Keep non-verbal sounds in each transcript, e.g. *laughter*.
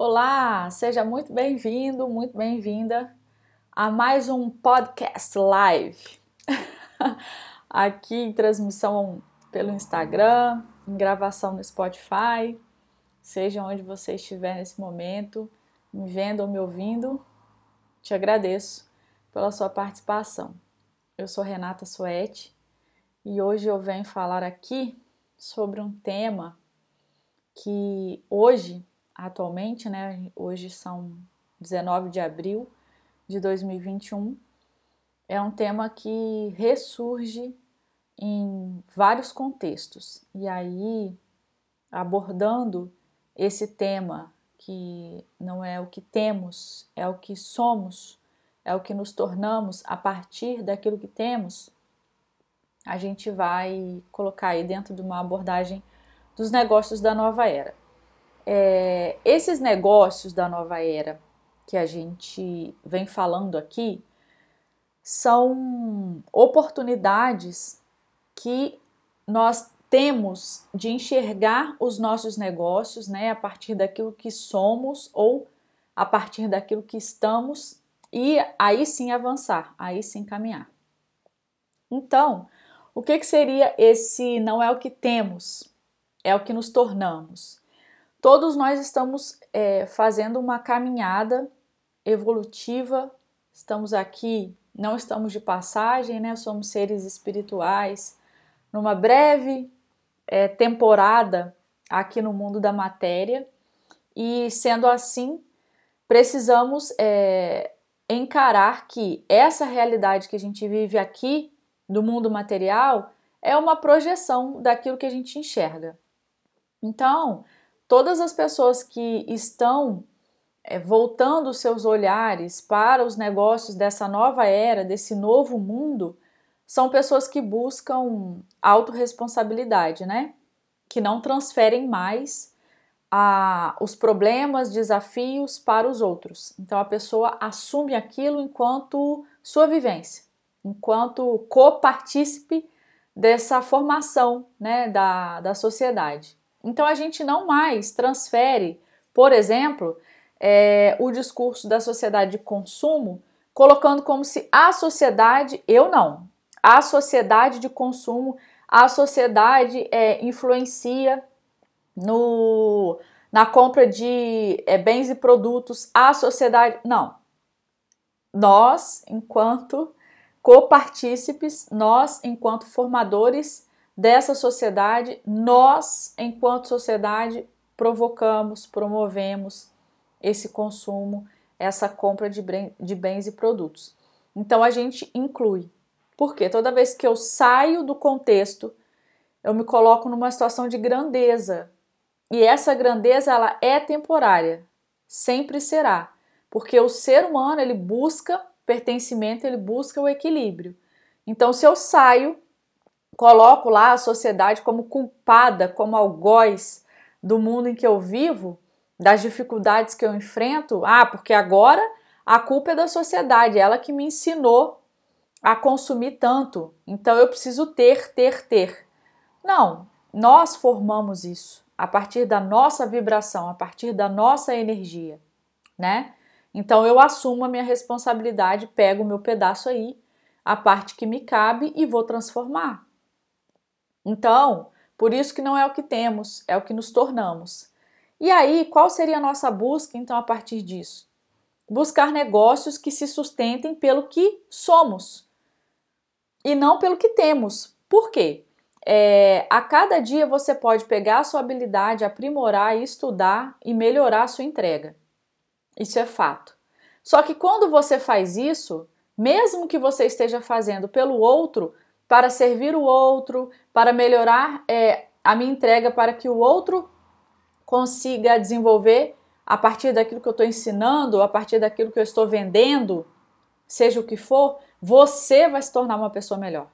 Olá, seja muito bem-vindo, muito bem-vinda a mais um podcast live. *laughs* Aqui em transmissão pelo Instagram, em gravação no Spotify, seja onde você estiver nesse momento, me vendo ou me ouvindo, te agradeço pela sua participação. Eu sou Renata Suete e hoje eu venho falar aqui sobre um tema que hoje atualmente, né? Hoje são 19 de abril de 2021. É um tema que ressurge em vários contextos. E aí, abordando esse tema que não é o que temos, é o que somos, é o que nos tornamos a partir daquilo que temos, a gente vai colocar aí dentro de uma abordagem dos negócios da nova era. É, esses negócios da nova era que a gente vem falando aqui são oportunidades que nós temos de enxergar os nossos negócios né, a partir daquilo que somos ou a partir daquilo que estamos e aí sim avançar, aí sim caminhar. Então, o que, que seria esse não é o que temos, é o que nos tornamos? Todos nós estamos é, fazendo uma caminhada evolutiva, estamos aqui, não estamos de passagem, né? Somos seres espirituais, numa breve é, temporada aqui no mundo da matéria, e sendo assim, precisamos é, encarar que essa realidade que a gente vive aqui do mundo material é uma projeção daquilo que a gente enxerga. Então, todas as pessoas que estão é, voltando seus olhares para os negócios dessa nova era, desse novo mundo, são pessoas que buscam autorresponsabilidade, né? Que não transferem mais a, os problemas, desafios para os outros. Então a pessoa assume aquilo enquanto sua vivência, enquanto copartícipe dessa formação né, da, da sociedade. Então a gente não mais transfere, por exemplo, é, o discurso da sociedade de consumo, colocando como se a sociedade, eu não, a sociedade de consumo, a sociedade é, influencia no, na compra de é, bens e produtos, a sociedade. Não. Nós, enquanto copartícipes, nós, enquanto formadores dessa sociedade, nós, enquanto sociedade, provocamos, promovemos esse consumo, essa compra de, de bens e produtos. Então a gente inclui. Porque toda vez que eu saio do contexto, eu me coloco numa situação de grandeza. E essa grandeza ela é temporária, sempre será, porque o ser humano ele busca pertencimento, ele busca o equilíbrio. Então se eu saio coloco lá a sociedade como culpada, como algoz do mundo em que eu vivo, das dificuldades que eu enfrento, ah, porque agora a culpa é da sociedade, ela que me ensinou a consumir tanto, então eu preciso ter, ter, ter. Não, nós formamos isso a partir da nossa vibração, a partir da nossa energia, né? Então eu assumo a minha responsabilidade, pego o meu pedaço aí, a parte que me cabe e vou transformar. Então, por isso que não é o que temos, é o que nos tornamos. E aí, qual seria a nossa busca então a partir disso? Buscar negócios que se sustentem pelo que somos e não pelo que temos. Por quê? É, a cada dia você pode pegar a sua habilidade, aprimorar, estudar e melhorar a sua entrega. Isso é fato. Só que quando você faz isso, mesmo que você esteja fazendo pelo outro, para servir o outro, para melhorar é, a minha entrega, para que o outro consiga desenvolver a partir daquilo que eu estou ensinando, a partir daquilo que eu estou vendendo, seja o que for, você vai se tornar uma pessoa melhor.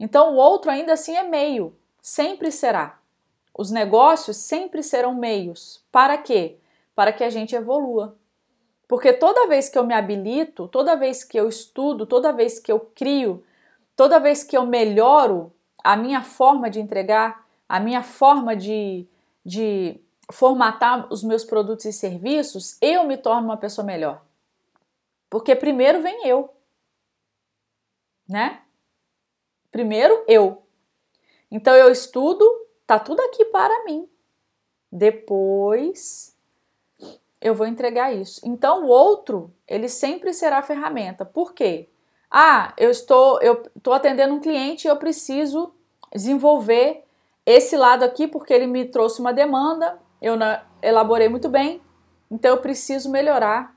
Então o outro ainda assim é meio, sempre será. Os negócios sempre serão meios. Para quê? Para que a gente evolua. Porque toda vez que eu me habilito, toda vez que eu estudo, toda vez que eu crio, Toda vez que eu melhoro a minha forma de entregar, a minha forma de, de formatar os meus produtos e serviços, eu me torno uma pessoa melhor. Porque primeiro vem eu. Né? Primeiro eu. Então eu estudo, tá tudo aqui para mim. Depois eu vou entregar isso. Então o outro, ele sempre será ferramenta. Por quê? Ah, eu estou eu estou atendendo um cliente e eu preciso desenvolver esse lado aqui porque ele me trouxe uma demanda, eu elaborei muito bem, então eu preciso melhorar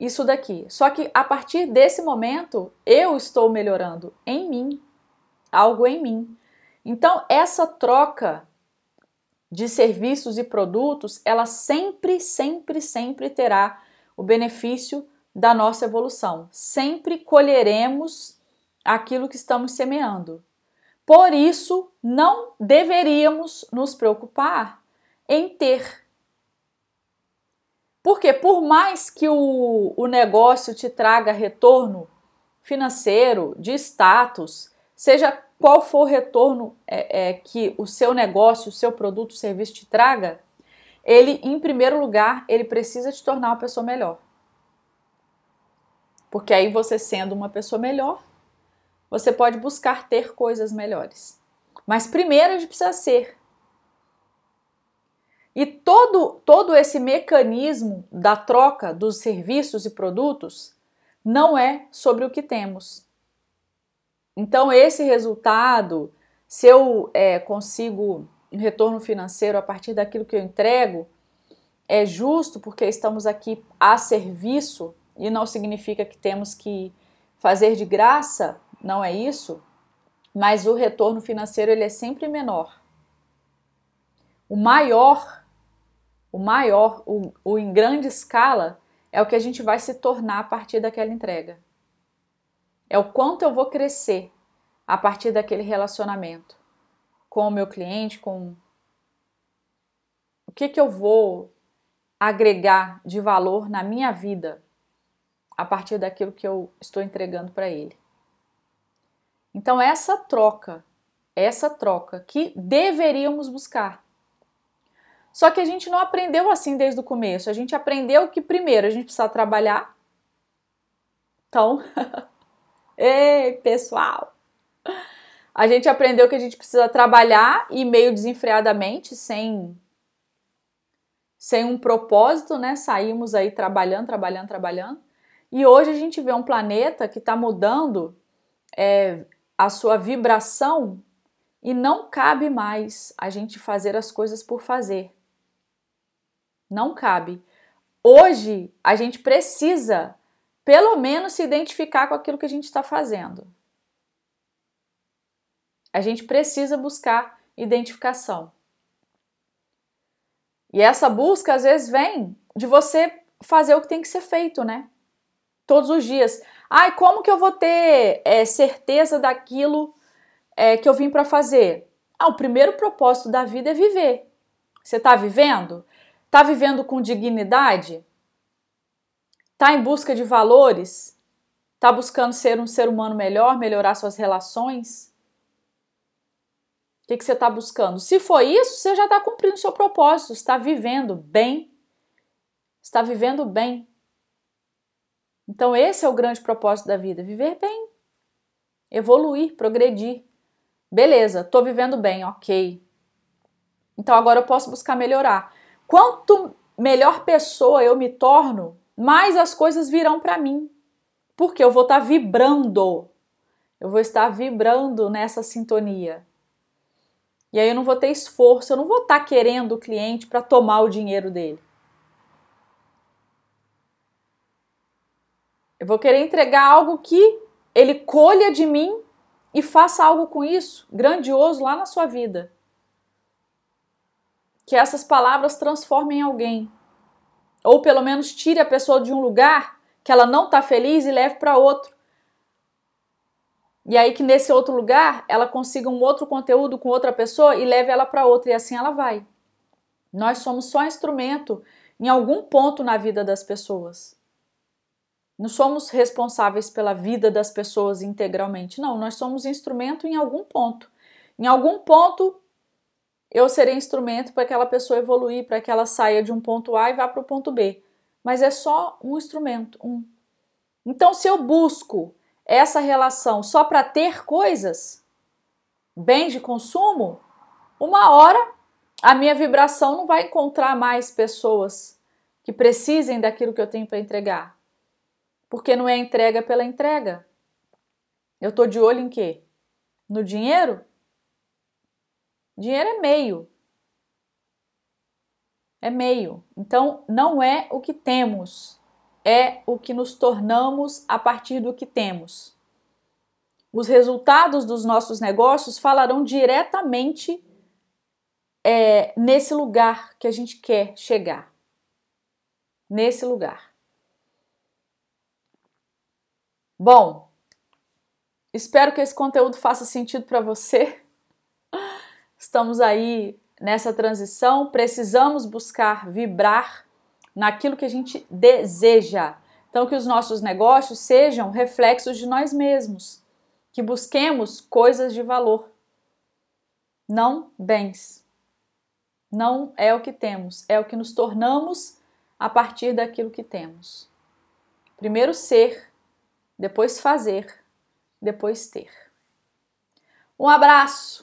isso daqui. Só que a partir desse momento, eu estou melhorando em mim, algo em mim. Então, essa troca de serviços e produtos, ela sempre, sempre, sempre terá o benefício da nossa evolução. Sempre colheremos aquilo que estamos semeando. Por isso, não deveríamos nos preocupar em ter. Porque, por mais que o, o negócio te traga retorno financeiro, de status, seja qual for o retorno é, é, que o seu negócio, o seu produto, o serviço te traga, ele, em primeiro lugar, ele precisa te tornar uma pessoa melhor. Porque aí você sendo uma pessoa melhor, você pode buscar ter coisas melhores. Mas primeiro a gente precisa ser. E todo, todo esse mecanismo da troca dos serviços e produtos não é sobre o que temos. Então, esse resultado, se eu é, consigo um retorno financeiro a partir daquilo que eu entrego, é justo porque estamos aqui a serviço e não significa que temos que fazer de graça não é isso, mas o retorno financeiro ele é sempre menor. O maior, o maior, o, o em grande escala é o que a gente vai se tornar a partir daquela entrega. É o quanto eu vou crescer a partir daquele relacionamento com o meu cliente, com o que, que eu vou agregar de valor na minha vida a partir daquilo que eu estou entregando para ele. Então, essa troca, essa troca que deveríamos buscar. Só que a gente não aprendeu assim desde o começo. A gente aprendeu que primeiro a gente precisa trabalhar. Então, *laughs* ei, pessoal! A gente aprendeu que a gente precisa trabalhar e meio desenfreadamente, sem sem um propósito, né? Saímos aí trabalhando, trabalhando, trabalhando. E hoje a gente vê um planeta que está mudando é, a sua vibração e não cabe mais a gente fazer as coisas por fazer. Não cabe. Hoje a gente precisa, pelo menos, se identificar com aquilo que a gente está fazendo. A gente precisa buscar identificação. E essa busca às vezes vem de você fazer o que tem que ser feito, né? Todos os dias. Ai, como que eu vou ter é, certeza daquilo é, que eu vim para fazer? Ah, o primeiro propósito da vida é viver. Você está vivendo? Está vivendo com dignidade? Está em busca de valores? Está buscando ser um ser humano melhor, melhorar suas relações? O que, que você está buscando? Se for isso, você já está cumprindo seu propósito, está vivendo bem. Está vivendo bem. Então, esse é o grande propósito da vida: viver bem, evoluir, progredir. Beleza, estou vivendo bem, ok. Então, agora eu posso buscar melhorar. Quanto melhor pessoa eu me torno, mais as coisas virão para mim. Porque eu vou estar tá vibrando. Eu vou estar vibrando nessa sintonia. E aí eu não vou ter esforço, eu não vou estar tá querendo o cliente para tomar o dinheiro dele. Eu vou querer entregar algo que ele colha de mim e faça algo com isso, grandioso lá na sua vida. Que essas palavras transformem alguém. Ou pelo menos tire a pessoa de um lugar que ela não está feliz e leve para outro. E aí que nesse outro lugar ela consiga um outro conteúdo com outra pessoa e leve ela para outra e assim ela vai. Nós somos só instrumento em algum ponto na vida das pessoas. Não somos responsáveis pela vida das pessoas integralmente. Não, nós somos instrumento em algum ponto. Em algum ponto, eu serei instrumento para aquela pessoa evoluir, para que ela saia de um ponto A e vá para o ponto B. Mas é só um instrumento, um. Então, se eu busco essa relação só para ter coisas, bens de consumo, uma hora a minha vibração não vai encontrar mais pessoas que precisem daquilo que eu tenho para entregar. Porque não é entrega pela entrega. Eu tô de olho em quê? No dinheiro? Dinheiro é meio. É meio. Então, não é o que temos, é o que nos tornamos a partir do que temos. Os resultados dos nossos negócios falarão diretamente é, nesse lugar que a gente quer chegar. Nesse lugar. Bom, espero que esse conteúdo faça sentido para você. Estamos aí nessa transição, precisamos buscar vibrar naquilo que a gente deseja. Então, que os nossos negócios sejam reflexos de nós mesmos, que busquemos coisas de valor, não bens. Não é o que temos, é o que nos tornamos a partir daquilo que temos. Primeiro ser, depois fazer, depois ter. Um abraço!